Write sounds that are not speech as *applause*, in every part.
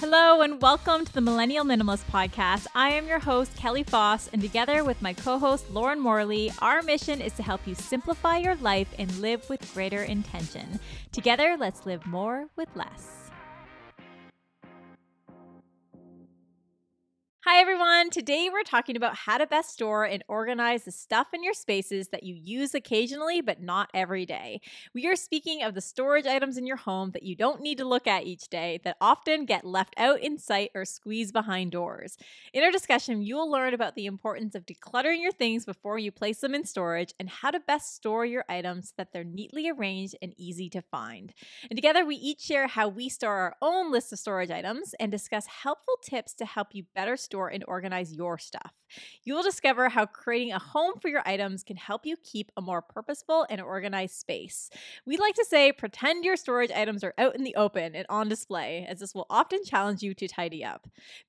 Hello, and welcome to the Millennial Minimalist Podcast. I am your host, Kelly Foss, and together with my co host, Lauren Morley, our mission is to help you simplify your life and live with greater intention. Together, let's live more with less. Hi, everyone. Today we're talking about how to best store and organize the stuff in your spaces that you use occasionally but not every day. We are speaking of the storage items in your home that you don't need to look at each day that often get left out in sight or squeezed behind doors. In our discussion, you will learn about the importance of decluttering your things before you place them in storage and how to best store your items so that they're neatly arranged and easy to find. And together, we each share how we store our own list of storage items and discuss helpful tips to help you better store store and organize your stuff. You will discover how creating a home for your items can help you keep a more purposeful and organized space. We like to say pretend your storage items are out in the open and on display, as this will often challenge you to tidy up.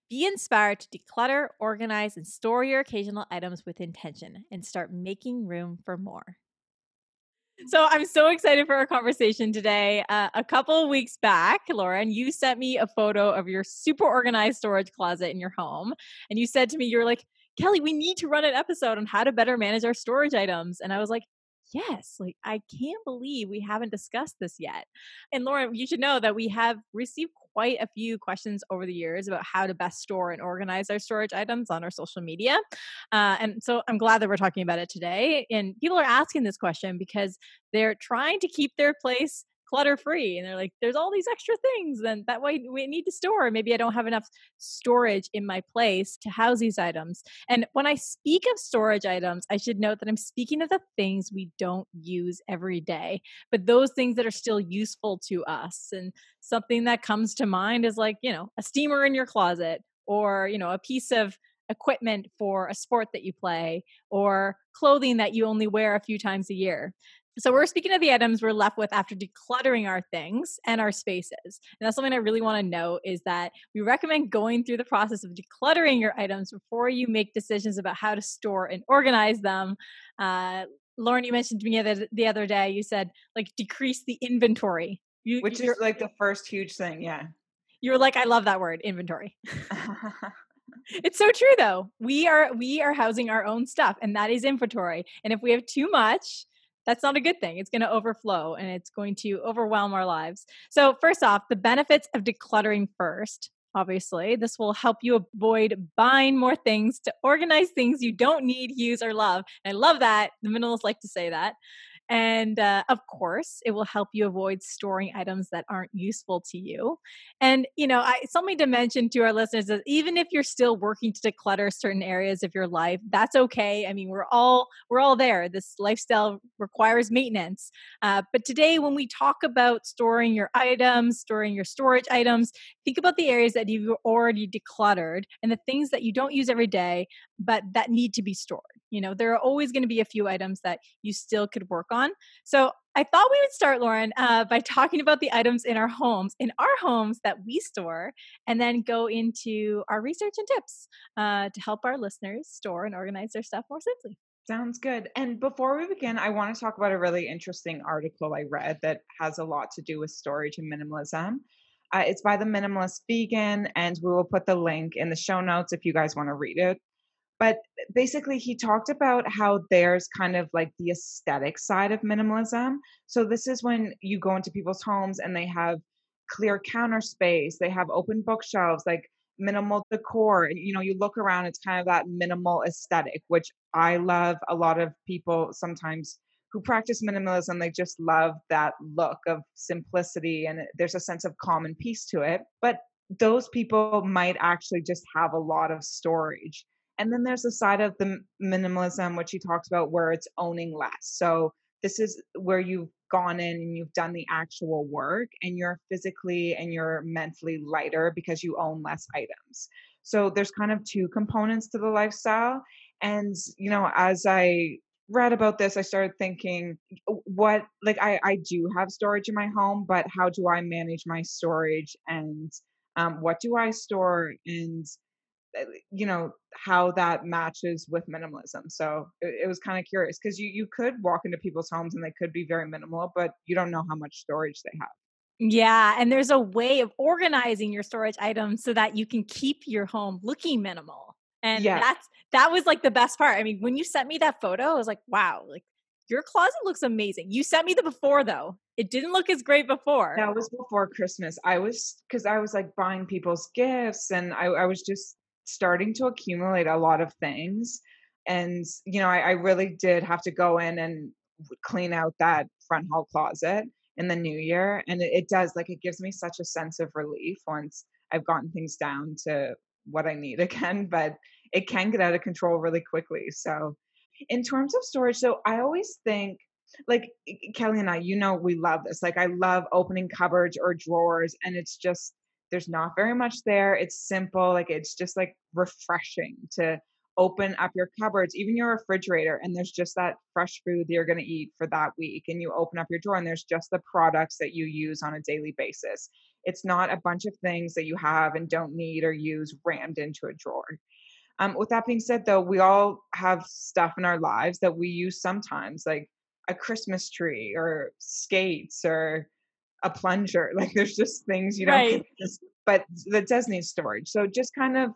Be inspired to declutter, organize, and store your occasional items with intention and start making room for more. So I'm so excited for our conversation today. Uh, a couple weeks back, Lauren, you sent me a photo of your super organized storage closet in your home. And you said to me, you're like, Kelly, we need to run an episode on how to better manage our storage items. And I was like, yes, like I can't believe we haven't discussed this yet. And Lauren, you should know that we have received quite a few questions over the years about how to best store and organize our storage items on our social media. Uh, and so I'm glad that we're talking about it today. And people are asking this question because they're trying to keep their place clutter free and they're like there's all these extra things and that way we need to store maybe i don't have enough storage in my place to house these items and when i speak of storage items i should note that i'm speaking of the things we don't use every day but those things that are still useful to us and something that comes to mind is like you know a steamer in your closet or you know a piece of equipment for a sport that you play or clothing that you only wear a few times a year. So we're speaking of the items we're left with after decluttering our things and our spaces. And that's something I really want to know is that we recommend going through the process of decluttering your items before you make decisions about how to store and organize them. Uh, Lauren, you mentioned to me the, the other day, you said like decrease the inventory. You, Which is like the first huge thing, yeah. You were like, I love that word, inventory. *laughs* it's so true though. We are we are housing our own stuff and that is inventory. And if we have too much, that's not a good thing. It's going to overflow and it's going to overwhelm our lives. So, first off, the benefits of decluttering first. Obviously, this will help you avoid buying more things to organize things you don't need, use, or love. And I love that. The minimalists like to say that. And uh, of course, it will help you avoid storing items that aren't useful to you. And, you know, I, something to mention to our listeners is even if you're still working to declutter certain areas of your life, that's okay. I mean, we're all, we're all there. This lifestyle requires maintenance. Uh, but today, when we talk about storing your items, storing your storage items, think about the areas that you've already decluttered and the things that you don't use every day, but that need to be stored. You know, there are always going to be a few items that you still could work on. So I thought we would start, Lauren, uh, by talking about the items in our homes, in our homes that we store, and then go into our research and tips uh, to help our listeners store and organize their stuff more simply. Sounds good. And before we begin, I want to talk about a really interesting article I read that has a lot to do with storage and minimalism. Uh, it's by the Minimalist Vegan, and we will put the link in the show notes if you guys want to read it but basically he talked about how there's kind of like the aesthetic side of minimalism. So this is when you go into people's homes and they have clear counter space they have open bookshelves like minimal decor and you know you look around it's kind of that minimal aesthetic which i love. A lot of people sometimes who practice minimalism they just love that look of simplicity and there's a sense of calm and peace to it. But those people might actually just have a lot of storage and then there's the side of the minimalism, which he talks about, where it's owning less. So this is where you've gone in and you've done the actual work and you're physically and you're mentally lighter because you own less items. So there's kind of two components to the lifestyle. And, you know, as I read about this, I started thinking, what, like, I, I do have storage in my home, but how do I manage my storage and um, what do I store? And Uh, you know how that matches with minimalism so it, it was kind of curious because you you could walk into people's homes and they could be very minimal but you don't know how much storage they have Yeah, and there's a way of organizing your storage items so that you can keep your home looking minimal. And Yeah. that's that was like the best part. I mean, when you sent me that photo, I was like, wow, like your closet looks amazing. You sent me the before though. It didn't look as great before. That was before Christmas. I was because I was like buying people's gifts and I, I was just starting to accumulate a lot of things. And, you know, I, I really did have to go in and clean out that front hall closet in the new year. And it, it does, like, it gives me such a sense of relief once I've gotten things down to what I need *laughs* again. But it can get out of control really quickly. So, in terms of storage, so I always think like Kelly and I, you know, we love this. Like I love opening cupboards or drawers, and it's just there's not very much there. It's simple, like it's just like refreshing to open up your cupboards, even your refrigerator, and there's just that fresh food that you're gonna eat for that week. And you open up your drawer and there's just the products that you use on a daily basis. It's not a bunch of things that you have and don't need or use rammed into a drawer. Um, with that being said, though, we all have stuff in our lives that we use sometimes, like a Christmas tree or skates or a plunger. *laughs* Like there's just things you don't Right. but that does need storage. So just kind of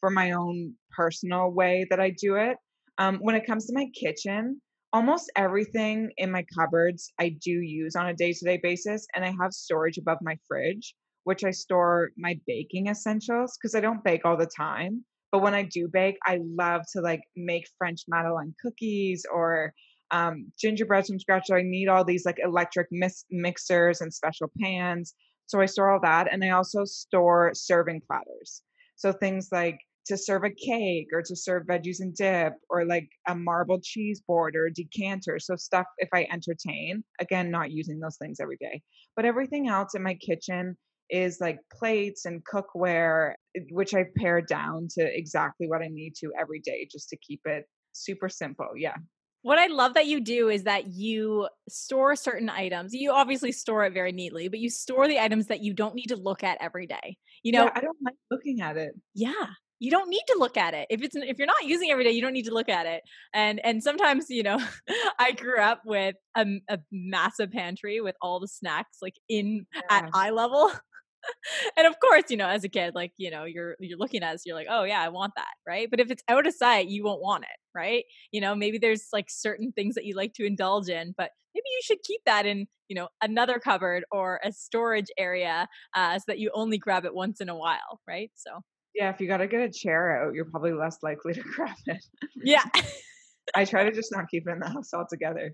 for my own personal way that I do it. Um, when it comes to my kitchen, almost everything in my cupboards I do use on a day-to-day basis, and I have storage above my fridge, which I store my baking essentials because I don't bake all the time. But when I do bake, I love to like make French Madeleine cookies or um, gingerbread from scratch. So I need all these like electric mis- mixers and special pans. So I store all that. And I also store serving platters. So things like to serve a cake or to serve veggies and dip or like a marble cheese board or a decanter. So stuff if I entertain, again, not using those things every day. But everything else in my kitchen is like plates and cookware, eh, which I've pared down to exactly what I need to every day just to keep it super simple. Yeah. What I love that you do is that you store certain items. You obviously store it very neatly, but you store the items that you don't need to look at every day. You know, Yeah. I don't like looking at it. yeah you don't need to look at it if it's if you're not using it every day you don't need to look at it and and sometimes you know *laughs* i grew up with a massive pantry with all the snacks like in at Yeah. eye level *laughs* and of course you know as a kid like you know you're you're looking at it so you're like oh yeah i want that right but if it's out of sight you won't want it right you know maybe there's like certain things that you like to indulge in but maybe you should keep that in you know another cupboard or a storage area uh, so that you only grab it once in a while right so Yeah. If you got to get a chair out, you're probably less likely to *laughs* grab it. yeah I try *laughs* to just not keep it in the house altogether.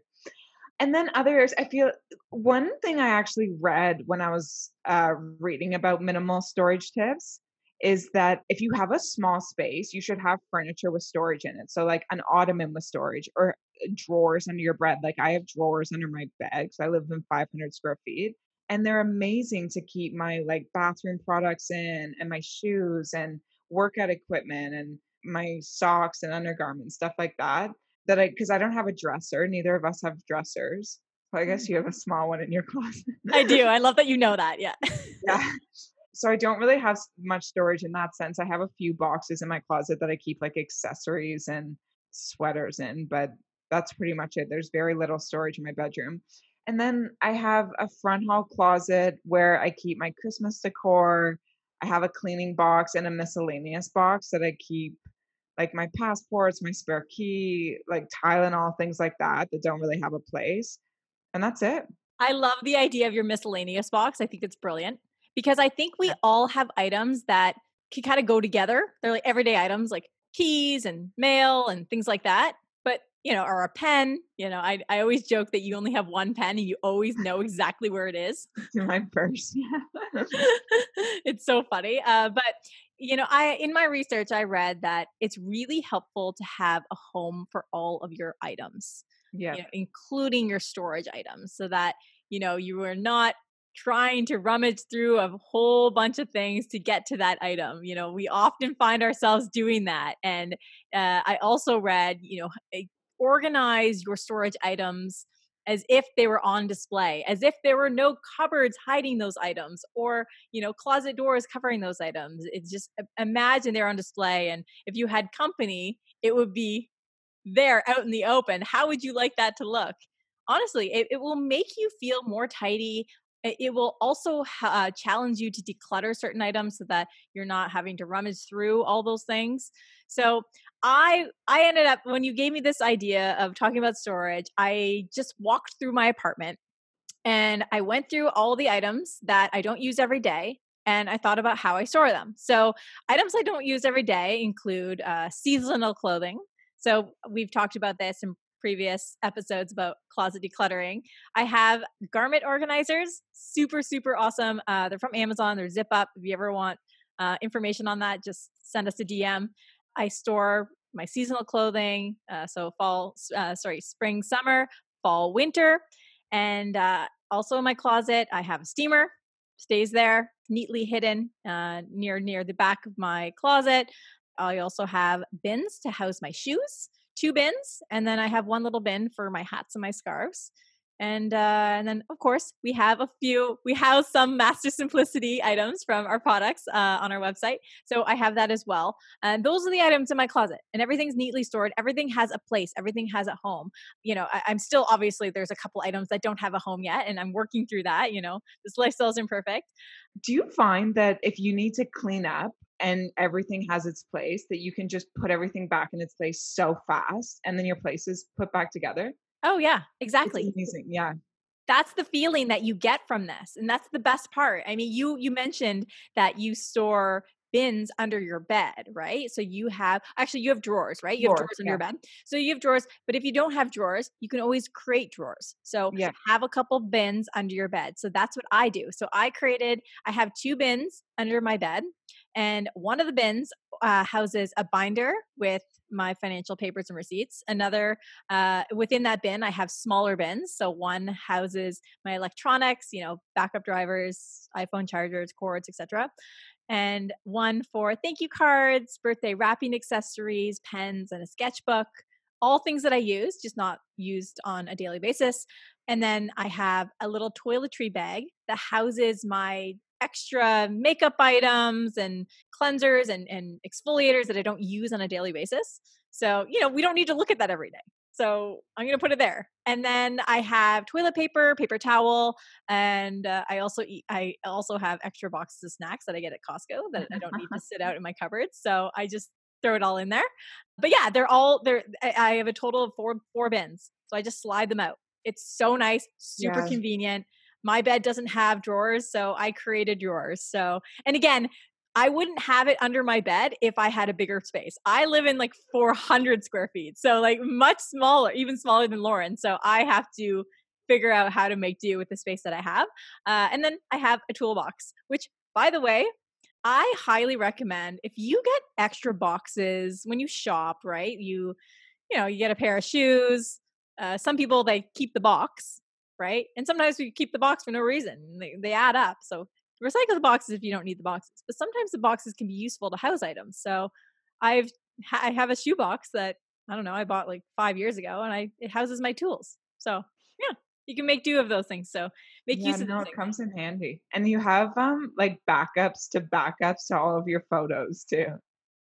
And then others, I feel one thing I actually read when I was uh, reading about minimal storage tips is that if you have a small space, you should have furniture with storage in it. So, like an ottoman with storage or drawers under your bed. Like I have drawers under my bed because I live in 500 square feet. And they're amazing to keep my like bathroom products in and my shoes and workout equipment and my socks and undergarments, stuff like that that I because I don't have a dresser. Neither of us have dressers. So I guess mm. you have a small one in your *laughs* closet. I do. I love that you know that. Yeah. yeah. So I don't really have much storage in that sense. I have a few boxes in my closet that I keep like accessories and sweaters in, but that's pretty much it. There's very little storage in my bedroom. And then I have a front hall closet where I keep my Christmas decor. I have a cleaning box and a miscellaneous box that I keep like my passports, my spare key, like Tylenol, things like that that don't really have a place. And that's it. I love the idea of your miscellaneous box. I think it's brilliant because I think we all have items that can kind of go together. They're like everyday items like keys and mail and things like that. But, you know, or a pen, you know, I, I always joke that you only have one pen and you always know exactly where it is. In *laughs* my purse. Yeah. *laughs* it's so funny. Uh, but you know, I in my research I read that it's really helpful to have a home for all of your items, yeah. you know, including your storage items, so that you know you are not trying to rummage through a whole bunch of things to get to that item. You know, we often find ourselves doing that. And uh, I also read, you know, eh, organize your storage items as if they were on display, as if there were no cupboards hiding those items or, you know, closet doors covering those items. It's just imagine they're on display. And if you had company, it would be there out in the open. How would you like that to look? Honestly, it, it will make you feel more tidy, it will also uh, challenge you to declutter certain items so that you're not having to rummage through all those things so i i ended up when you gave me this idea of talking about storage i just walked through my apartment and i went through all the items that i don't use every day and I thought about how I store them. So, items I don't use every day include uh, seasonal clothing. So, we've talked about this in previous episodes about closet decluttering. I have garment organizers, super, super awesome. Uh, they're from Amazon, they're zip up. If you ever want uh, information on that, just send us a DM. I store my seasonal clothing, uh, so fall, uh, sorry, spring, summer, fall, winter. And uh, also in my closet, I have a steamer, stays there neatly hidden uh, near near the back of my closet. I also have bins to house my shoes two bins, and then I have one little bin for my hats and my scarves. And uh, and then of course we have a few. We have some Master Simplicity items from our products uh, on our website, so I have that as well. And those are the items in my closet, and everything's neatly stored. Everything has a place. Everything has a home. You know, I, I'm still obviously there's a couple items that don't have a home yet, and I'm working through that. You know, this lifestyle is imperfect. Do you find that if you need to clean up and everything has its place that you can just put everything back in its place so fast and then your place is put back together. Oh yeah, exactly. It's amazing. Yeah. That's the feeling that you get from this. And that's the best part. I mean, you you mentioned that you store bins under your bed, right? So you have actually you have drawers, right? You have drawers under yeah. your bed. So you have drawers, but if you don't have drawers, you can always create drawers. So yeah. have a couple bins under your bed. So that's what I do. So I created I have two bins under my bed and one of the bins uh, houses a binder with my financial papers and receipts. Another, uh, within that bin, I have smaller bins. So one houses my electronics, you know, backup drivers, iPhone chargers, cords, etc. And one for thank you cards, birthday wrapping accessories, pens, and a sketchbook. All things that I use, just not used on a daily basis. And then I have a little toiletry bag that houses my extra makeup items and cleansers and, and exfoliators that I don't use on a daily basis. So, you know, we don't need to look at that every day. So I'm going to put it there. And then I have toilet paper, paper towel, and uh, I also eat, I also have extra boxes of snacks that I get at Costco that I don't need to sit out in my cupboards. So I just throw it all in there. But yeah, they're all there. I have a total of four four bins. So I just slide them out. It's so nice, super convenient my bed doesn't have drawers, so I created drawers. So, and again, I wouldn't have it under my bed if I had a bigger space. I live in like 400 square feet, so like much smaller, even smaller than Lauren. So I have to figure out how to make do with the space that I have. Uh, and then I have a toolbox, which, by the way, I highly recommend if you get extra boxes when you shop, right? You, you know, you get a pair of shoes. Uh, some people they keep the box right? And sometimes we keep the box for no reason. They, they add up. So recycle the boxes if you don't need the boxes. But sometimes the boxes can be useful to house items. So I've I have a shoebox that I don't know I bought like five years ago, and I it houses my tools. So yeah, you can make do of those things. So make yeah, use of no, it comes in handy. And you have um like backups to backups to all of your photos too,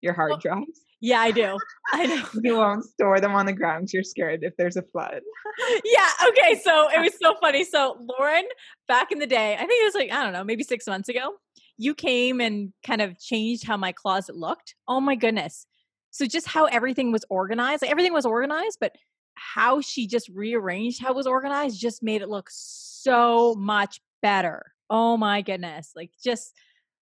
your hard well, drives. Yeah, I do. I know. *laughs* You won't store them on the ground. You're scared if there's a flood. *laughs* yeah. Okay. So it was so funny. So Lauren, back in the day, I think it was like, I don't know, maybe six months ago, you came and kind of changed how my closet looked. Oh my goodness. So just how everything was organized, like everything was organized, but how she just rearranged how it was organized just made it look so much better. Oh my goodness. Like just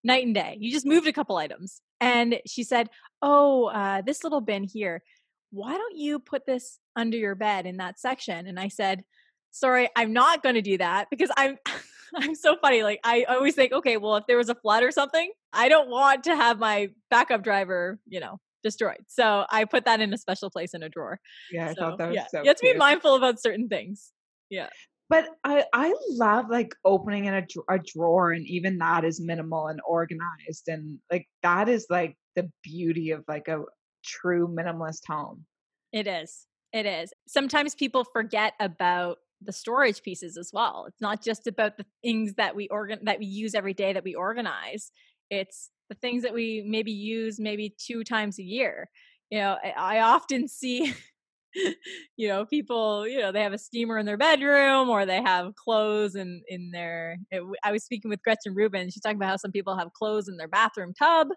night and day. You just moved a couple items. And she said, oh, uh, this little bin here, why don't you put this under your bed in that section? And I said, sorry, I'm not going to do that because I'm. *laughs* I'm so funny. Like I always think, okay, well, if there was a flood or something, I don't want to have my backup driver, you know, destroyed. So I put that in a special place in a drawer. Yeah, I thought that was yeah. so. You have to be mindful about certain things. Yeah. But I I love like opening in a, a drawer and even that is minimal and organized and like that is like the beauty of like a true minimalist home. It is. It is. Sometimes people forget about the storage pieces as well. It's not just about the things that we organ that we use every day that we organize. It's the things that we maybe use maybe two times a year. You know, I, I often see *laughs* *laughs* you know, people, you know, they have a steamer in their bedroom or they have clothes in in their. It, I was speaking with Gretchen Rubin. She's talking about how some people have clothes in their bathroom tub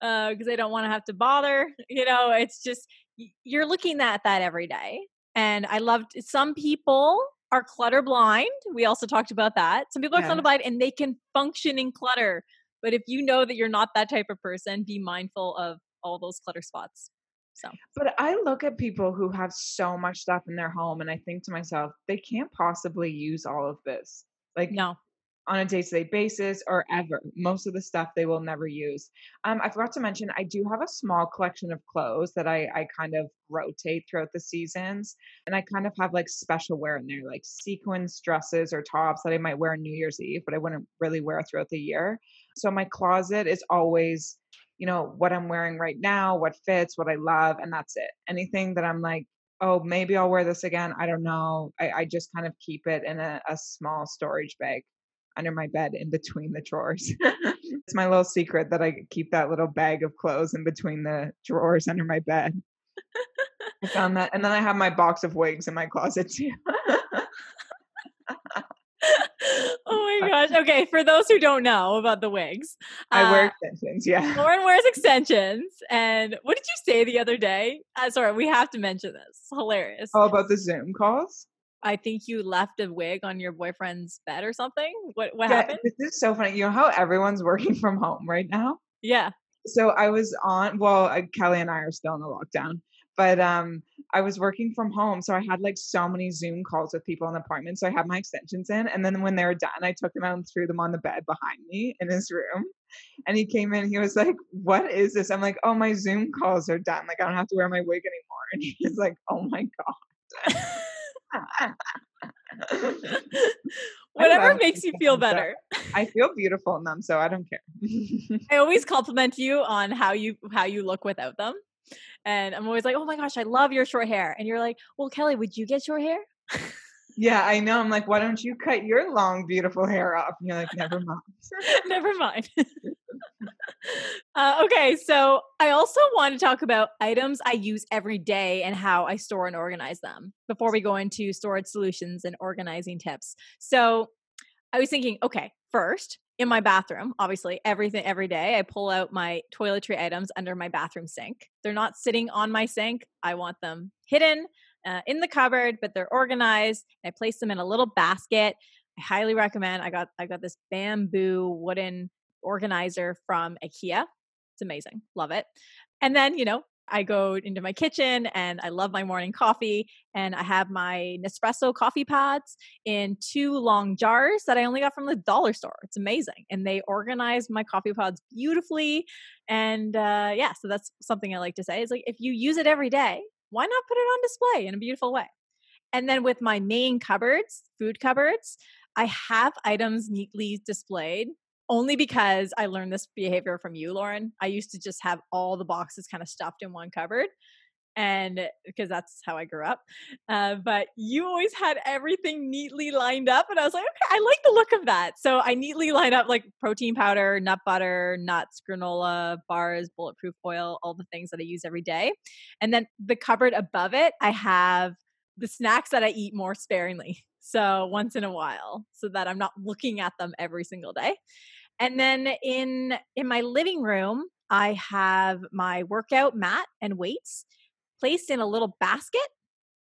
because uh, they don't want to have to bother. *laughs* You know, it's just you're looking at that every day. And I loved some people are clutter blind. We also talked about that. Some people are yeah. clutter blind and they can function in clutter. But if you know that you're not that type of person, be mindful of all those clutter spots. So, but I look at people who have so much stuff in their home and I think to myself, they can't possibly use all of this. Like, no, on a day-to-day basis or ever. Most of the stuff they will never use. Um, I forgot to mention I do have a small collection of clothes that I I kind of rotate throughout the seasons, and I kind of have like special wear in there, like sequins dresses or tops that I might wear on New Year's Eve, but I wouldn't really wear throughout the year. So my closet is always, you know, what I'm wearing right now, what fits, what I love, and that's it. Anything that I'm like oh, maybe I'll wear this again. I don't know. I, I just kind of keep it in a, a small storage bag under my bed in between the drawers. *laughs* it's my little secret that I keep that little bag of clothes in between the drawers under my bed. I found that. And then I have my box of wigs in my closet too. *laughs* oh my gosh. Okay, for those who don't know about the wigs, I wear uh, extensions. Yeah. *laughs* Lauren wears extensions. And what did you say the other day? Uh, sorry, we have to mention this. It's hilarious. Oh, about the Zoom calls? I think you left a wig on your boyfriend's bed or something. What what yeah, happened? This is so funny. You know how everyone's *laughs* working from home right now? Yeah. So I was on. Well, Kelly and I are still in the lockdown, but um, I was working from home, so I had like so many Zoom calls with people in the apartment. So I had my extensions in, and then when they were done, I took them out and threw them on the bed behind me in his room. And he came in. He was like, "What is this?" I'm like, "Oh, my Zoom calls are done. Like I don't have to wear my wig anymore." And he's like, "Oh my god." *laughs* Whatever makes you feel better. I feel beautiful in them, so I don't care. I always *laughs* compliment you on how you how you look without them. And I'm always like, "Oh my gosh, I love your short hair." And you're like, "Well, Kelly, would you get short hair?" Yeah, I know. I'm like, why don't you cut your long, beautiful hair off? And you're like, never mind. *laughs* never mind. *laughs* uh, okay, so I also want to talk about items I use every day and how I store and organize them before we go into storage solutions and organizing tips. So I was thinking, okay, first, in my bathroom, obviously, everything every day, I pull out my toiletry items under my bathroom sink. They're not sitting on my sink. I want them hidden uh, in the cupboard, but they're organized. I place them in a little basket. I highly recommend. I got I got this bamboo wooden organizer from IKEA. It's amazing. Love it. And then, you know, I go into my kitchen and I love my morning coffee and I have my Nespresso coffee pods in two long jars that I only got from the dollar store. It's amazing. And they organize my coffee pods beautifully. And uh, yeah, so that's something I like to say is like if you use it every day, why not put it on display in a beautiful way? And then with my main cupboards, food cupboards, I have items neatly displayed only because I learned this behavior from you, Lauren. I used to just have all the boxes kind of stuffed in one cupboard and because that's how I grew up. Uh, but you always had everything neatly lined up, and I was like, okay, I like the look of that. So I neatly line up like protein powder, nut butter, nuts, granola bars, bulletproof oil, all the things that I use every day. And then the cupboard above it, I have the snacks that I eat more sparingly. So once in a while, so that I'm not looking at them every single day. And then in in my living room, I have my workout mat and weights placed in a little basket,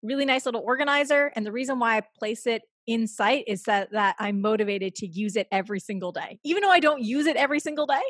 really nice little organizer. And the reason why I place it in sight is that that I'm motivated to use it every single day. Even though I don't use it every single day,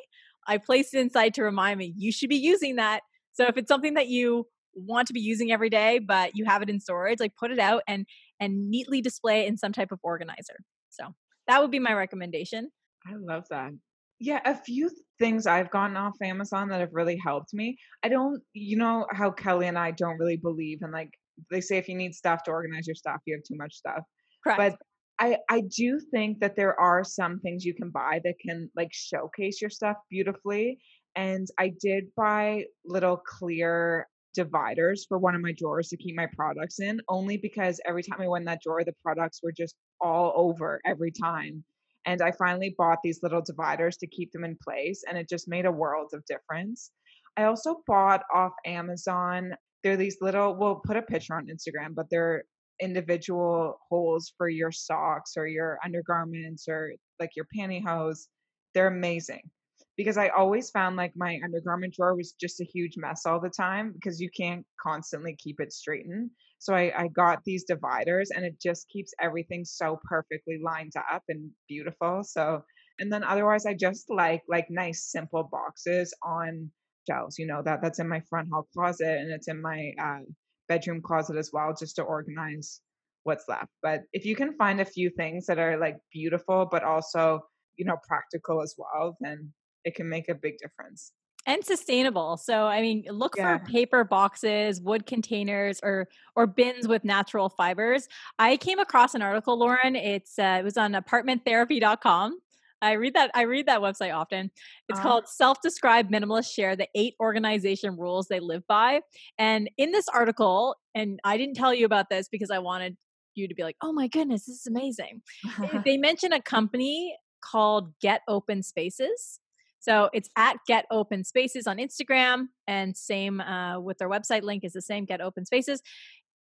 I place it inside to remind me you should be using that. So if it's something that you want to be using every day but you have it in storage, like put it out and and neatly display it in some type of organizer. So that would be my recommendation. I love that. Yeah, a few things I've gotten off Amazon that have really helped me. I don't, you know, how Kelly and I don't really believe in like they say if you need stuff to organize your stuff, you have too much stuff. Correct. But I I do think that there are some things you can buy that can like showcase your stuff beautifully. And I did buy little clear dividers for one of my drawers to keep my products in, only because every time I went in that drawer, the products were just all over every time. And I finally bought these little dividers to keep them in place, and it just made a world of difference. I also bought off Amazon they're these little we'll put a picture on Instagram, but they're individual holes for your socks or your undergarments or like your pantyhose. They're amazing because I always found like my undergarment drawer was just a huge mess all the time because you can't constantly keep it straightened. So I, I got these dividers and it just keeps everything so perfectly lined up and beautiful. So and then otherwise I just like like nice simple boxes on shelves. You know, that that's in my front hall closet and it's in my uh, bedroom closet as well, just to organize what's left. But if you can find a few things that are like beautiful but also, you know, practical as well, then it can make a big difference and sustainable. So I mean, look yeah. for paper boxes, wood containers, or or bins with natural fibers. I came across an article, Lauren. It's uh, it was on apartmenttherapy.com. I read that I read that website often. It's uh called Self-Described Minimalists Share the 8 organization rules they live by. And in this article, and I didn't tell you about this because I wanted you to be like, "Oh my goodness, this is amazing." they *laughs* mention a company called Get Open Spaces so it's at Get Open Spaces on Instagram, and same uh, with their website link is the same Get Open Spaces.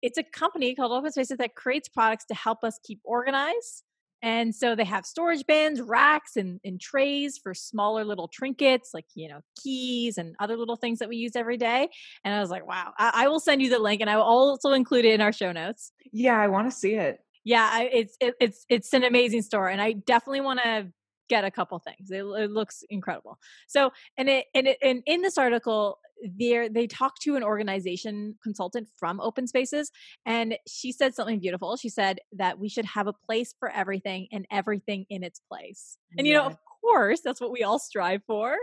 It's a company called Open Spaces that creates products to help us keep organized. And so they have storage bins, racks, and, and trays for smaller little trinkets like, you know, keys and other little things that we use every day. And I was like, wow, I, I will send you the link and I will also include it in our show notes. Yeah, I want to see it yeah I, it's it, it's it's an amazing store and i definitely want to get a couple things. It, it looks incredible. So, and it and it and in this article, there they talk to an organization consultant from Open Spaces, and she said something beautiful. She said that we should have a place for everything and everything in its place. And you know, of course, that's what we all strive for.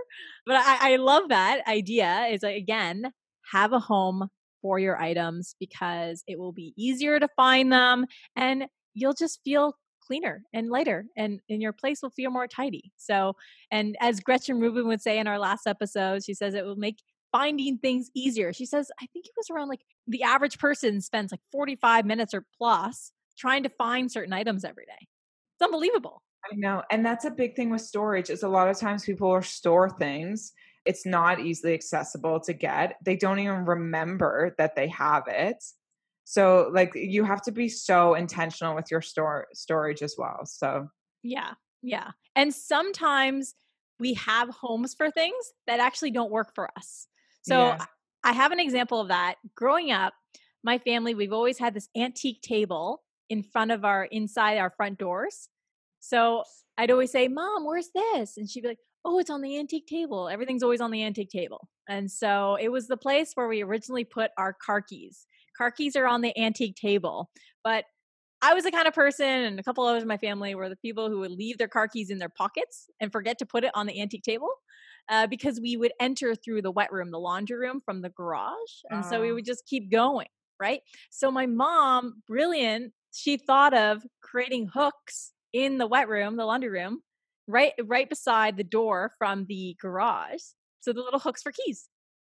But I, I love that idea. Is like, again have a home for your items because it will be easier to find them and you'll just feel cleaner and lighter and, and your place will feel more tidy. So, and as Gretchen Rubin would say in our last episode, she says it will make finding things easier. She says, I think it was around like the average person spends like 45 minutes or plus trying to find certain items every day. It's unbelievable. I know. And that's a big thing with storage is a lot of times people store things. It's not easily accessible to get. They don't even remember that they have it. So like you have to be so intentional with your store storage as well. So yeah. Yeah. And sometimes we have homes for things that actually don't work for us. So yes. I have an example of that. Growing up, my family, we've always had this antique table in front of our inside our front doors. So I'd always say, Mom, where's this? And she'd be like, Oh, it's on the antique table. Everything's always on the antique table. And so it was the place where we originally put our car keys. Car keys are on the antique table. But I was the kind of person, and a couple others in my family were the people who would leave their car keys in their pockets and forget to put it on the antique table. Uh, because we would enter through the wet room, the laundry room from the garage. And so we would just keep going, right? So my mom, brilliant, she thought of creating hooks in the wet room, the laundry room, right right beside the door from the garage. So the little hooks for keys.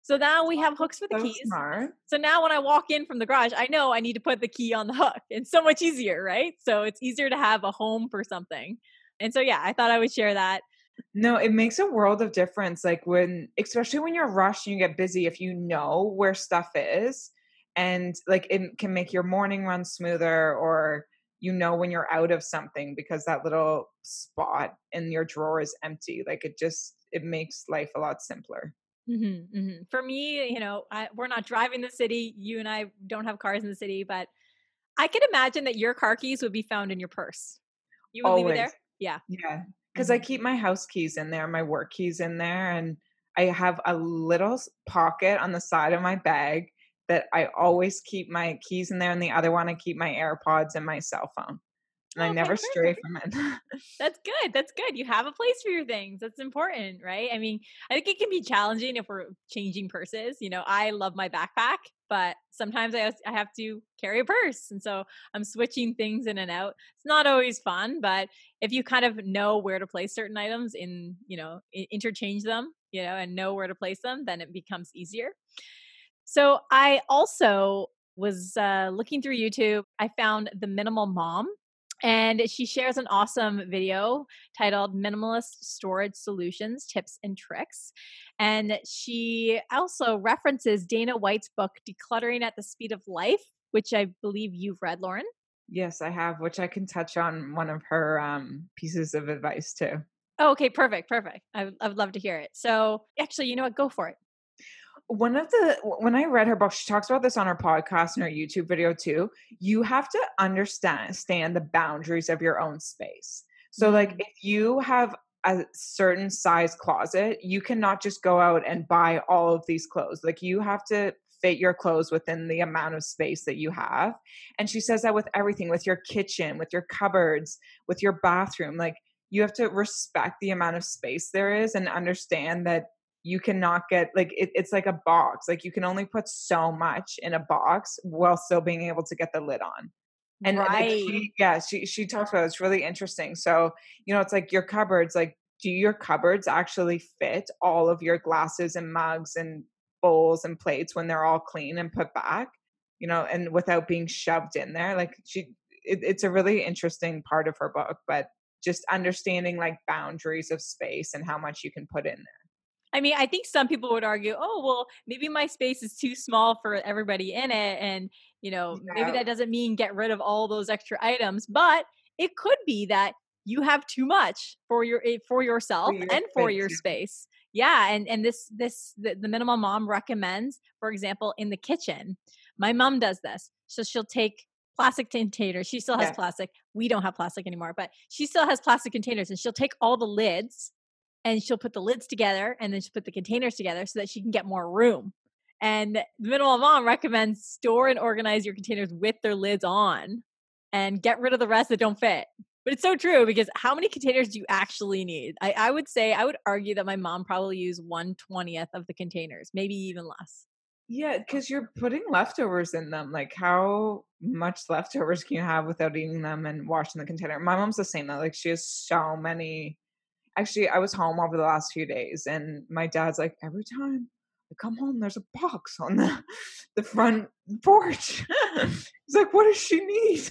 So now we have hooks for the so keys. Smart. So now when I walk in from the garage, I know I need to put the key on the hook. It's so much easier, right? So it's easier to have a home for something. And so yeah, I thought I would share that. No, it makes a world of difference. Like when, especially when you're rushed and you get busy, if you know where stuff is, and like it can make your morning run smoother, or you know when you're out of something because that little spot in your drawer is empty. Like it just it makes life a lot simpler. Mm-hmm, mm-hmm. For me, you know, I, we're not driving the city. You and I don't have cars in the city, but I can imagine that your car keys would be found in your purse. You would Always. leave it there? Yeah. Yeah. Because mm-hmm. I keep my house keys in there, my work keys in there, and I have a little pocket on the side of my bag that I always keep my keys in there, and the other one I keep my AirPods and my cell phone and okay, I never stray from it. *laughs* That's good. That's good. You have a place for your things. That's important, right? I mean, I think it can be challenging if we're changing purses. You know, I love my backpack, but sometimes I I have to carry a purse, and so I'm switching things in and out. It's not always fun, but if you kind of know where to place certain items in, you know, interchange them, you know, and know where to place them, then it becomes easier. So I also was uh, looking through YouTube. I found the Minimal Mom And she shares an awesome video titled Minimalist Storage Solutions Tips and Tricks. And she also references Dana White's book, Decluttering at the Speed of Life, which I believe you've read, Lauren. Yes, I have, which I can touch on one of her um, pieces of advice too. Oh, okay, perfect, perfect. I would, I would love to hear it. So, actually, you know what? Go for it. One of the when I read her book, she talks about this on her podcast and her YouTube video too. You have to understand stand the boundaries of your own space. So, mm-hmm. like, if you have a certain size closet, you cannot just go out and buy all of these clothes. Like, you have to fit your clothes within the amount of space that you have. And she says that with everything, with your kitchen, with your cupboards, with your bathroom. Like, you have to respect the amount of space there is and understand that you cannot get like it, it's like a box like you can only put so much in a box while still being able to get the lid on and right. like she, yeah she she talks about it. it's really interesting so you know it's like your cupboards like do your cupboards actually fit all of your glasses and mugs and bowls and plates when they're all clean and put back you know and without being shoved in there like she it, it's a really interesting part of her book but just understanding like boundaries of space and how much you can put in there. I mean, I think some people would argue, oh, well, maybe my space is too small for everybody in it. And, you know, maybe that doesn't mean get rid of all those extra items, but it could be that you have too much for your eh, for yourself for your and for your space. Yeah, and and this this the, the minimal mom recommends, for example, in the kitchen. My mom does this. So she'll take plastic containers. She still has yeah. plastic. We don't have plastic anymore, but she still has plastic containers and she'll take all the lids and she'll put the lids together and then she'll put the containers together so that she can get more room. And the minimal mom recommends store and organize your containers with their lids on and get rid of the rest that don't fit. But it's so true because how many containers do you actually need? I, I would say, I would argue that my mom probably used 120th of the containers, maybe even less. Yeah, because you're putting leftovers in them. Like, how much leftovers can you have without eating them and washing the container? My mom's the same though. Like, she has so many. Actually, I was home over the last few days, and my dad's like, every time I come home, there's a box on the the front porch. *laughs* He's like, what does she need?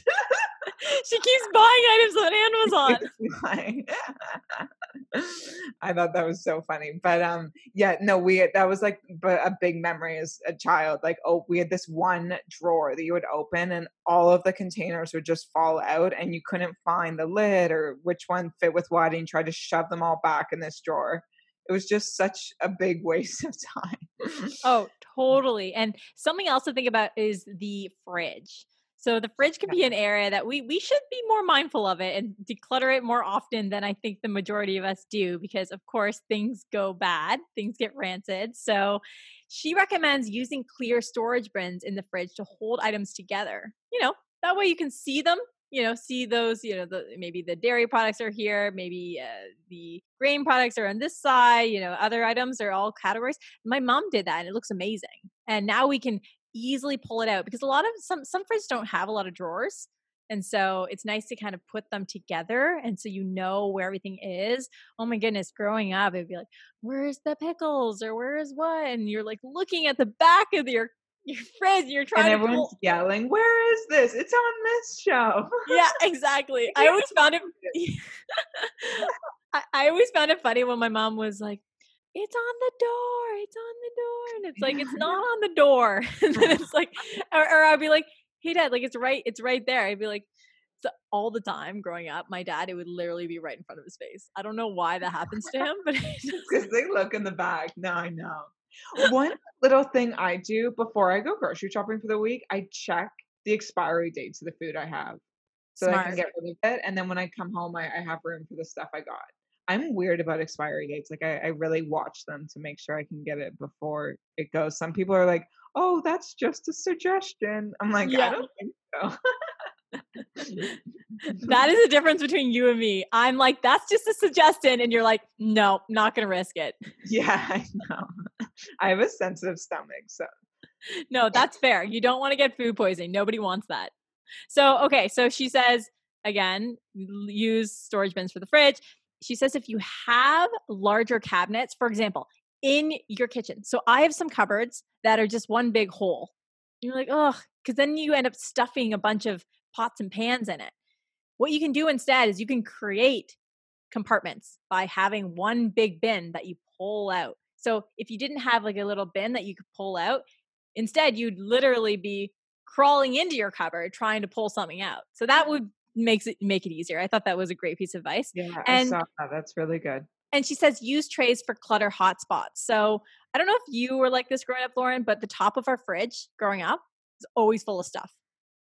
she keeps buying items on *laughs* Amazon. *laughs* *laughs* I thought that was so funny. But um yeah, no, we that was like a big memory as a child. Like, oh, we had this one drawer that you would open and all of the containers would just fall out and you couldn't find the lid or which one fit with what and you tried to shove them all back in this drawer. It was just such a big waste of time. oh, *laughs* totally. And something else to think about is the fridge. So the fridge can be an area that we we should be more mindful of it and declutter it more often than I think the majority of us do because of course things go bad, things get rancid. So she recommends using clear storage bins in the fridge to hold items together. You know, that way you can see them, you know, see those, you know, the maybe the dairy products are here, maybe uh, the grain products are on this side, you know, other items are all categories. My mom did that and it looks amazing. And now we can easily pull it out because a lot of some some fridges don't have a lot of drawers and so it's nice to kind of put them together and so you know where everything is. Oh my goodness growing up it'd be like where's the pickles? Or where's what? And you're like looking at the back of your your fridge and you're trying and everyone's pull- yelling where is this? It's on this shelf. Yeah *laughs* exactly. I always found it *laughs* I, I always found it funny when my mom was like it's on the door, it's on the door. And it's like, it's not *laughs* on the door. *laughs* and then it's like, *laughs* or, or I'd be like, hey dad, like it's right, it's right there. I'd be like, so all the time growing up, my dad, it would literally be right in front of his face. I don't know why that happens to him, but because they look in the bag. No, I know. One little thing I do before I go grocery shopping for the week, I check the expiry dates of the food I have so I can get rid of it. And then when I come home, I, I have room for the stuff I got. I'm weird about expiry dates. Like I, I really watch them to make sure I can get it before it goes. Some people are like, "Oh, that's just a suggestion." I'm like, yeah. I don't think so. that is the difference between you and me. I'm like, that's just a suggestion, and you're like, no, not gonna risk it. *laughs* Yeah, I know. I have a sensitive stomach, so no, that's fair. You don't want to get food poisoning. Nobody wants that. So okay, so she says again, use storage bins for the fridge she says if you have larger cabinets, for example, in your kitchen. So I have some cupboards that are just one big hole. You're like, oh, because then you end up stuffing a bunch of pots and pans in it. what you can do instead is you can create compartments by having one big bin that you pull out. So if you didn't have like a little bin that you could pull out, instead you'd literally be crawling into your cupboard trying to pull something out. So that would makes it make it easier. I thought that was a great piece of advice. Yeah, and, I saw that. That's really good. And she says use trays for clutter hotspots. So I don't know if you were like this growing up, Lauren, but the top of our fridge growing up is always full of stuff.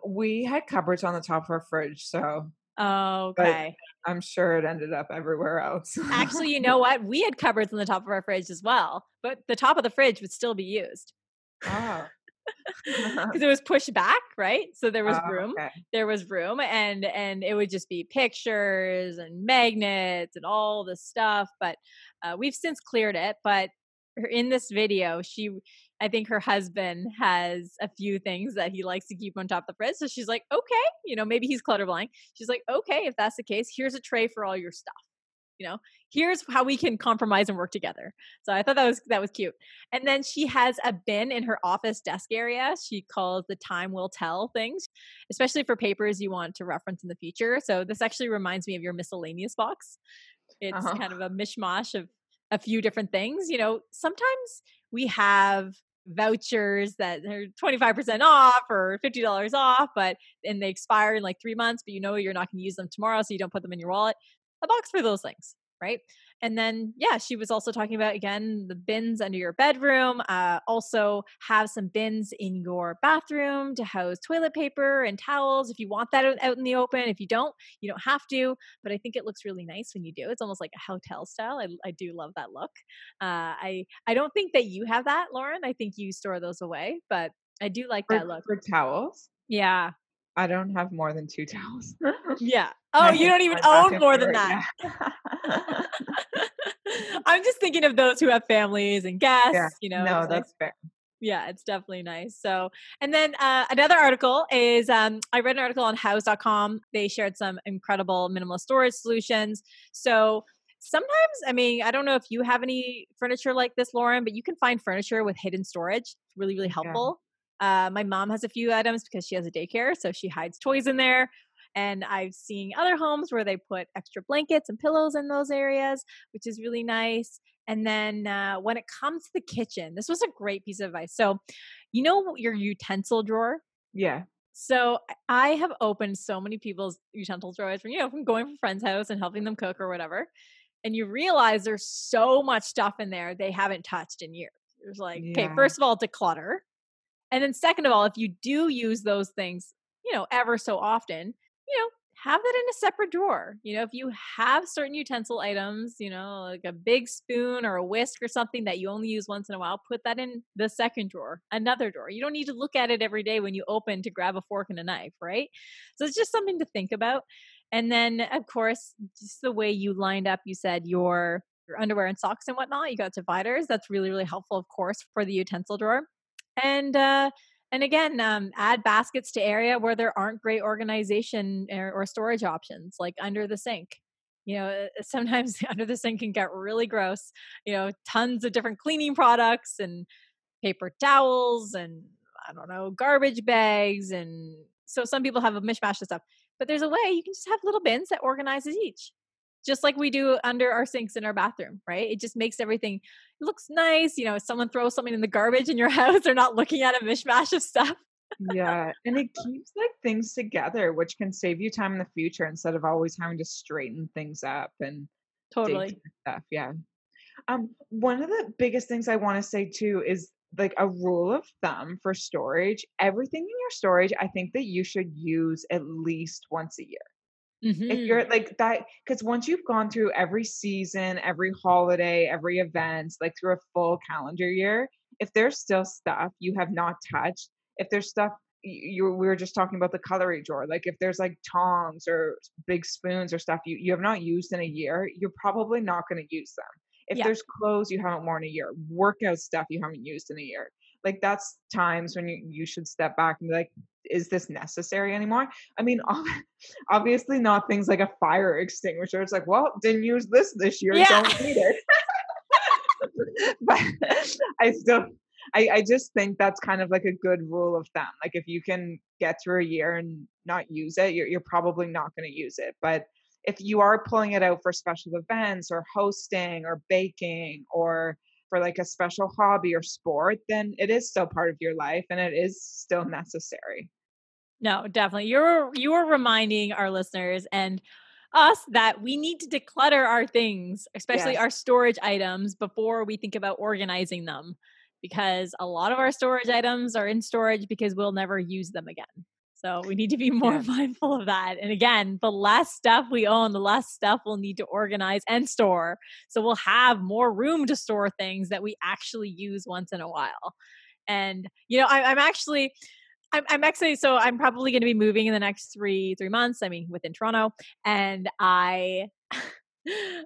We had cupboards on the top of our fridge, so okay. I'm sure it ended up everywhere else. Actually, you know *laughs* what? We had cupboards on the top of our fridge as well, but the top of the fridge would still be used. Oh. *laughs* because it was pushed back right so there was Oh, room okay. there was room and and it would just be pictures and magnets and all this stuff but uh, we've since cleared it but in this video she i think her husband has a few things that he likes to keep on top of the fridge so she's like okay you know maybe he's clutterblind she's like okay if that's the case here's a tray for all your stuff you know here's how we can compromise and work together. So i thought that was that was cute. And then she has a bin in her office desk area she calls the time will tell things especially for papers you want to reference in the future. So this actually reminds me of your miscellaneous box. It's Uh-huh. kind of a mishmash of a few different things you know sometimes we have vouchers that are 25% off or $50 off but and they expire in like three months but you know you're not going to use them tomorrow so you don't put them in your wallet a box for those things right? And then yeah she was also talking about again the bins under your bedroom uh, also have some bins in your bathroom to house toilet paper and towels if you want that out in the open. If you don't you don't have to but i think it looks really nice when you do. It's almost like a hotel style. I, I do love that look. Uh, i i don't think that you have that lauren. I think you store those away but i do like For, that look. for towels, yeah I don't have more than two towels. *laughs* yeah oh you don't even own more than that yeah. *laughs* I'm just thinking of those who have families and guests, Yeah, you know. no, it's like- that's fair. yeah, it's definitely nice. So, and then uh, another article is um, I read an article on houzz.com. They shared some incredible minimalist storage solutions. So, sometimes, I mean, I don't know if you have any furniture like this, Lauren, but you can find furniture with hidden storage. It's really, really helpful. Uh, my mom has a few items because she has a daycare, so she hides toys in there. And I've seen other homes where they put extra blankets and pillows in those areas, which is really nice. And then uh, when it comes to the kitchen, this was a great piece of advice. So, you know, your utensil drawer. Yeah. So I have opened so many people's utensil drawers from you know from going from friends' house and helping them cook or whatever, and you realize there's so much stuff in there they haven't touched in years. There's like, okay, first of all, declutter, and then second of all, if you do use those things, you know, ever so often, you know, have that in a separate drawer. You know, if you have certain utensil items, you know, like a big spoon or a whisk or something that you only use once in a while, put that in the second drawer, another drawer. You don't need to look at it every day when you open to grab a fork and a knife, right? So it's just something to think about. And then, of course, just the way you lined up, you said your your underwear and socks and whatnot. You got dividers. That's really, really helpful, of course, for the utensil drawer. And uh, and again, um, add baskets to area where there aren't great organization or, or storage options, like under the sink. You know, uh, sometimes *laughs* under the sink can get really gross. You know, tons of different cleaning products and paper towels and I don't know, garbage bags. And so some people have a mishmash of stuff. But there's a way you can just have little bins that organizes each, just like we do under our sinks in our bathroom, right? It just makes everything looks nice. You know, if someone throws something in the garbage in your *laughs* house, they're not looking at a mishmash of stuff. yeah and it keeps like things together which can save you time in the future instead of always having to straighten things up and Totally. stuff yeah um one of the biggest things i want to say too is like a rule of thumb for storage everything in your storage i think that you should use at least once a year if Mhm. you're like that because once you've gone through every season every holiday every event like through a full calendar year if there's still stuff you have not touched if there's stuff you we were just talking about the cutlery drawer like if there's like tongs or big spoons or stuff you, you have not used in a year you're probably not going to use them if Yeah. there's clothes you haven't worn in a year workout stuff you haven't used in a year like that's times when you you should step back and be like is this necessary anymore i mean *laughs* obviously not things like a fire extinguisher it's like well didn't use this this year Yeah. don't need it *laughs* *laughs* but i still I, I just think that's kind of like a good rule of thumb. Like if you can get through a year and not use it, you're, you're probably not going to use it. But if you are pulling it out for special events or hosting or baking or for like a special hobby or sport, then it is still part of your life and it is still necessary. No, definitely. You're you are reminding our listeners and us that we need to declutter our things, especially yes. our storage items before we think about organizing them because a lot of our storage items are in storage because we'll never use them again. So we need to be *laughs* more yeah. mindful of that. And again, the less stuff we own, the less stuff we'll need to organize and store. So we'll have more room to store things that we actually use once in a while. And you know, I, am actually. I'm, I'm actually so I'm probably going to be moving in the next three three months. I mean, within Toronto, and *laughs* I,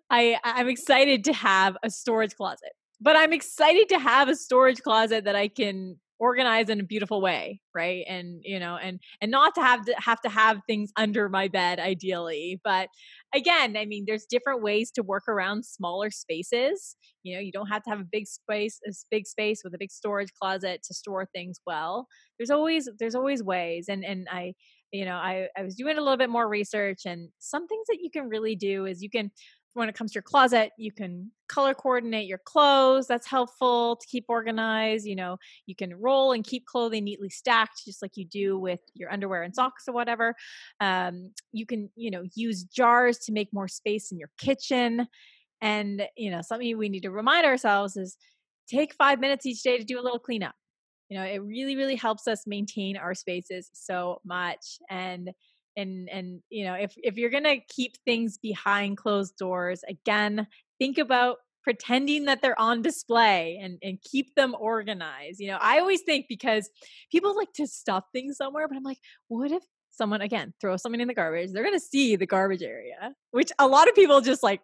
I I'm excited to have a storage closet but I'm excited to have a storage closet that I can organize in a beautiful way right? And you know and and not to have to have to have things under my bed ideally but again i mean there's different ways to work around smaller spaces. You know you don't have to have a big space a big space with a big storage closet to store things well. There's always there's always ways and and i you know i i was doing a little bit more research and some things that you can really do is you can when it comes to your closet, you can color coordinate your clothes. That's helpful to keep organized. You know, you can roll and keep clothing neatly stacked, just like you do with your underwear and socks or whatever. Um, you can, you know, use jars to make more space in your kitchen. And, you know, something we need to remind ourselves is take five minutes each day to do a little cleanup. You know, it really, really helps us maintain our spaces so much. And, and and you know if if you're going to keep things behind closed doors again think about pretending that they're on display and and keep them organized. You know i always think because people like to stuff things somewhere but i'm like what if someone again throws something in the garbage? They're to see the garbage area which a lot of people just like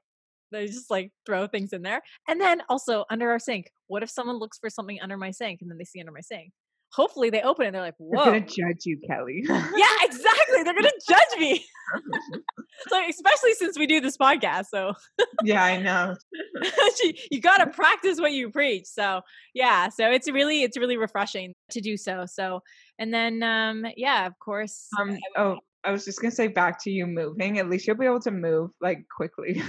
they just like throw things in there. And then also under our sink what if someone looks for something under my sink and then they see under my sink hopefully they open it and they're like, whoa. They're gonna judge you, Kelly. yeah, exactly. They're gonna *laughs* judge me. *laughs* *laughs* so especially since we do this podcast. So Yeah, I know. you gotta practice what you preach. So yeah, so it's really it's really refreshing to do so. So and then um yeah, of course. Um oh I was just gonna say back to you moving. At least you'll be able to move like quickly.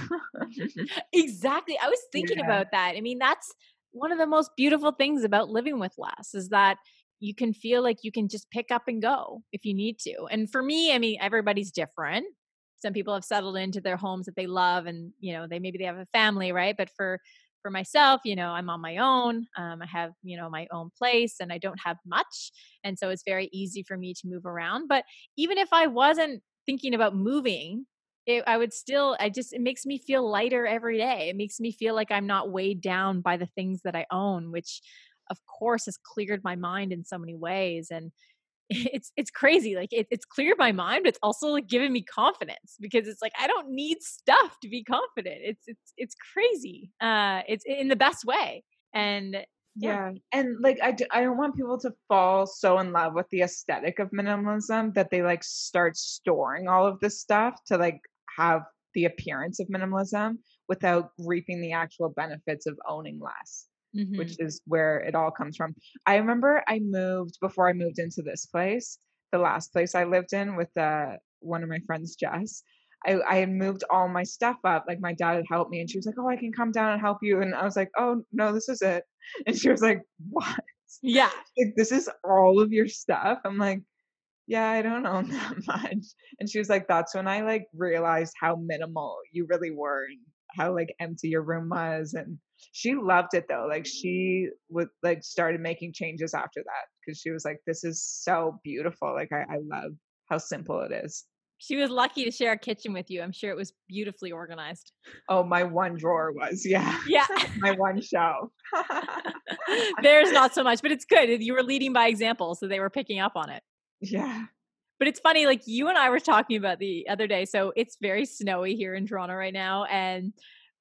exactly. I was thinking yeah. about that. I mean, that's one of the most beautiful things about living with less is that you can feel like you can just pick up and go if you need to. And for me, I mean, everybody's different. Some people have settled into their homes that they love and, you know, they maybe they have a family, right? But for for myself, you know, I'm on my own. Um, I have, you know, my own place and I don't have much. And so it's very easy for me to move around. But even if I wasn't thinking about moving, it, I would still, I just, it makes me feel lighter every day. It makes me feel like I'm not weighed down by the things that I own, which of course has cleared my mind in so many ways and *laughs* it's it's crazy like it, it's cleared my mind but it's also like giving me confidence because it's like i don't need stuff to be confident it's it's it's crazy uh it's in the best way and yeah. yeah. And like I, do, I don't want people to fall so in love with the aesthetic of minimalism that they like start storing all of this stuff to like have the appearance of minimalism without reaping the actual benefits of owning less mm-hmm. which is where it all comes from. I remember I moved before I moved into this place, the last place I lived in with uh, one of my friends, Jess. I, I had moved all my stuff up. Like my dad had helped me, and she was like, "Oh, I can come down and help you." And I was like, "Oh no, this is it." *laughs* And she was like, "What?" Yeah, *laughs* like, this is all of your stuff. I'm like, yeah, I don't own *laughs* that much. And she was like, that's when I like realized how minimal you really were and how like empty your room was. And she loved it though. Like she would like started making changes after that because she was like, "This is so beautiful. Like I, I love how simple it is." She was lucky to share a kitchen with you. I'm sure it was beautifully organized. Oh, my one drawer was, yeah. *laughs* Yeah. *laughs* my one shelf. *laughs* There's not so much, but it's good. You were leading by example, so they were picking up on it. Yeah. But it's funny, like you and I were talking about the other day. So it's very snowy here in Toronto right now. And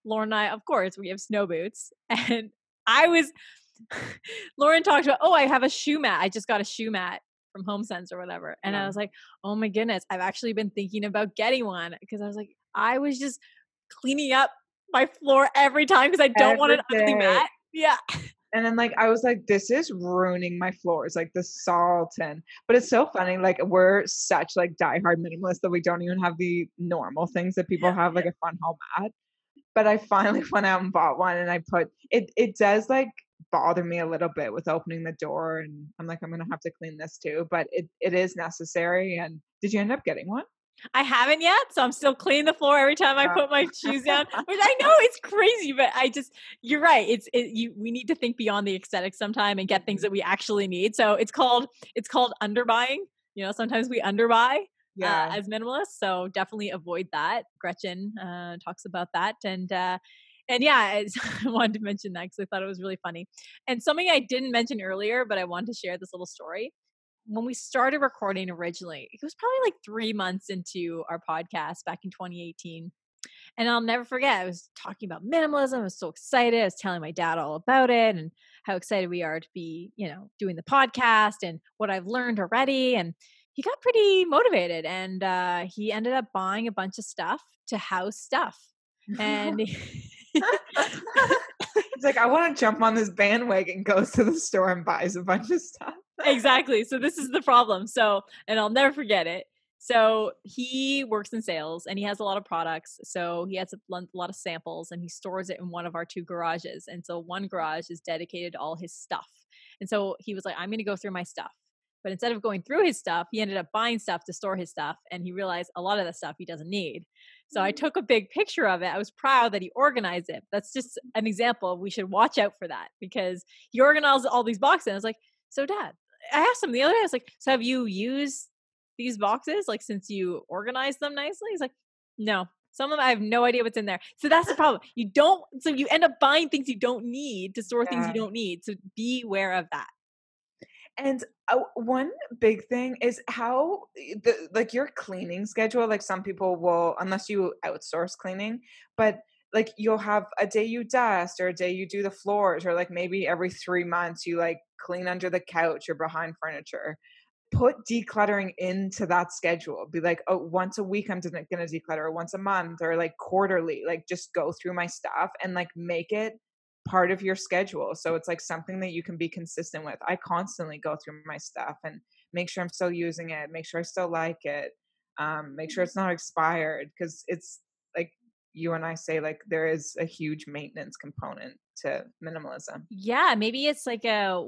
Lauren and I, of course, we have snow boots. *laughs* And I was, *laughs* Lauren talked about, oh, I have a shoe mat. I just got a shoe mat from HomeSense or whatever. And yeah. I was like, oh my goodness, I've actually been thinking about getting one because I was like, I was just cleaning up my floor every time because I don't every want an ugly mat. Yeah. And then like I was like, this is ruining my floors, like the salt and but it's so funny. Like we're such like diehard minimalists that we don't even have the normal things that people have, like a fun home mat. But I finally *laughs* went out and bought one and I put it it does like bother me a little bit with opening the door and I'm like, I'm gonna have to clean this too. But it it is necessary. And did you end up getting one? I haven't yet, so I'm still cleaning the floor every time I oh. put my shoes down. *laughs* Which I know it's crazy, but I just you're right. It's it, you. We need to think beyond the aesthetic sometime and get things mm-hmm. that we actually need. So it's called it's called underbuying. You know, sometimes we underbuy. Uh, yeah. Uh, as minimalists, so definitely avoid that. Gretchen uh, talks about that, and uh, and yeah, *laughs* I wanted to mention that because I thought it was really funny. And something I didn't mention earlier, but I wanted to share this little story when we started recording originally, it was probably like three months into our podcast back in 2018. And I'll never forget, I was talking about minimalism. I was so excited. I was telling my dad all about it and how excited we are to be, you know, doing the podcast and what I've learned already. And he got pretty motivated and uh, he ended up buying a bunch of stuff to house stuff. And *laughs* *laughs* He's like, I want to jump on this bandwagon, goes to the store and buys a bunch of stuff exactly. So this is the problem. So, and I'll never forget it. So he works in sales and he has a lot of products. So he has a lot of samples and he stores it in one of our two garages. And so one garage is dedicated to all his stuff. And so he was like, I'm going to go through my stuff. But instead of going through his stuff, he ended up buying stuff to store his stuff. And he realized a lot of the stuff he doesn't need. So I mm-hmm. took a big picture of it. I was proud that he organized it. That's just an example. We should watch out for that because he organized all these boxes. And I was like, so dad, I asked him the other day, I was like, so have you used these boxes like since you organized them nicely? He's like, no. Some of them I have no idea what's in there. So that's the problem. You don't so you end up buying things you don't need to store yeah. things you don't need. So be aware of that. And uh, one big thing is how eh, the like your cleaning schedule. Like some people will, unless you outsource cleaning, but like you'll have a day you dust or a day you do the floors or like maybe every three months you like clean under the couch or behind furniture put decluttering into that schedule be like oh once a week i'm gonna declutter once a month or like quarterly like just go through my stuff and like make it part of your schedule so it's like something that you can be consistent with i constantly go through my stuff and make sure i'm still using it make sure i still like it um, make sure it's not expired because it's you and I say like there is a huge maintenance component to minimalism. Yeah, maybe it's like a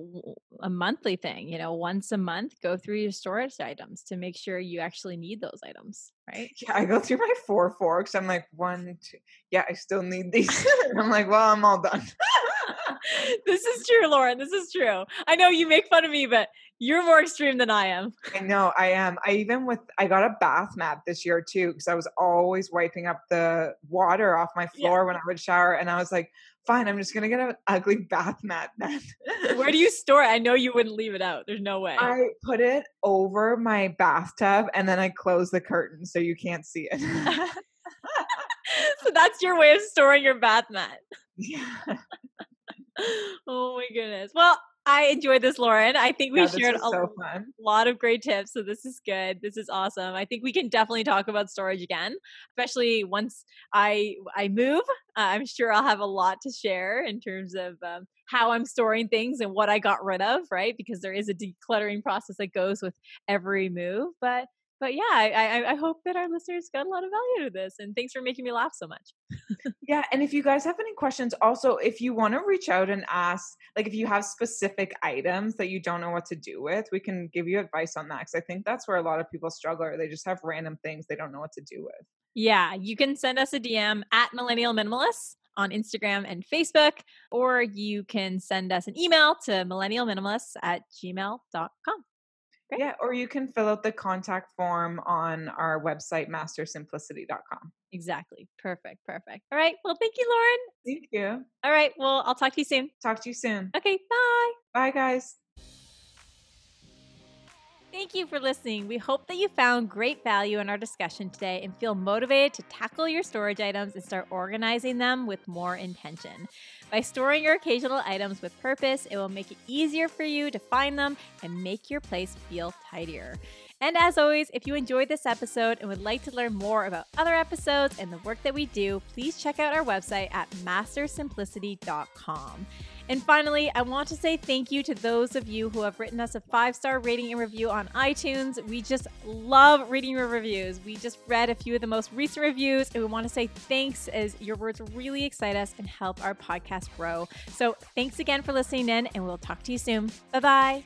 a monthly thing, you know, once a month go through your storage items to make sure you actually need those items, right? *laughs* Yeah, I go through my four forks. I'm like, one, two, yeah, I still need these. *laughs* I'm like, well, I'm all done. *laughs* *laughs* this is true, Lauren. This is true. I know you make fun of me, but you're more extreme than I am. I know I am. I even with I got a bath mat this year too because I was always wiping up the water off my floor yeah. when I would shower, and I was like, fine, I'm just gonna get an ugly bath mat then. Where do you store it? I know you wouldn't leave it out. There's no way. I put it over my bathtub and then I close the curtain so you can't see it. *laughs* so that's your way of storing your bath mat. *laughs* Yeah. Oh my goodness. Well, I enjoyed this, Lauren. I think we yeah, shared a so lot of great tips. So this is good. This is awesome. I think we can definitely talk about storage again, especially once I I move. Uh, I'm sure I'll have a lot to share in terms of um, how I'm storing things and what I got rid of, right? Because there is a decluttering process that goes with every move. But but yeah, I, I hope that our listeners got a lot of value to this. And thanks for making me laugh so much. *laughs* yeah. And if you guys have any questions, also, if you want to reach out and ask, like if you have specific items that you don't know what to do with, we can give you advice on that. Cause I think that's where a lot of people struggle, or they just have random things they don't know what to do with. Yeah. You can send us a DM at Millennial Minimalists on Instagram and Facebook, or you can send us an email to millennialminimalists at gmail.com. Great. Yeah, or you can fill out the contact form on our website, mastersimplicity.com. Exactly. Perfect. Perfect. All right. Well, thank you, Lauren. Thank you. All right. Well, I'll talk to you soon. Talk to you soon. Okay. Bye. Bye, guys. Thank you for listening. We hope that you found great value in our discussion today and feel motivated to tackle your storage items and start organizing them with more intention. By storing your occasional items with purpose, it will make it easier for you to find them and make your place feel tidier. And as always, if you enjoyed this episode and would like to learn more about other episodes and the work that we do, please check out our website at mastersimplicity.com. And finally, I want to say thank you to those of you who have written us a five star rating and review on iTunes. We just love reading your reviews. We just read a few of the most recent reviews, and we want to say thanks as your words really excite us and help our podcast grow. So thanks again for listening in, and we'll talk to you soon. Bye bye.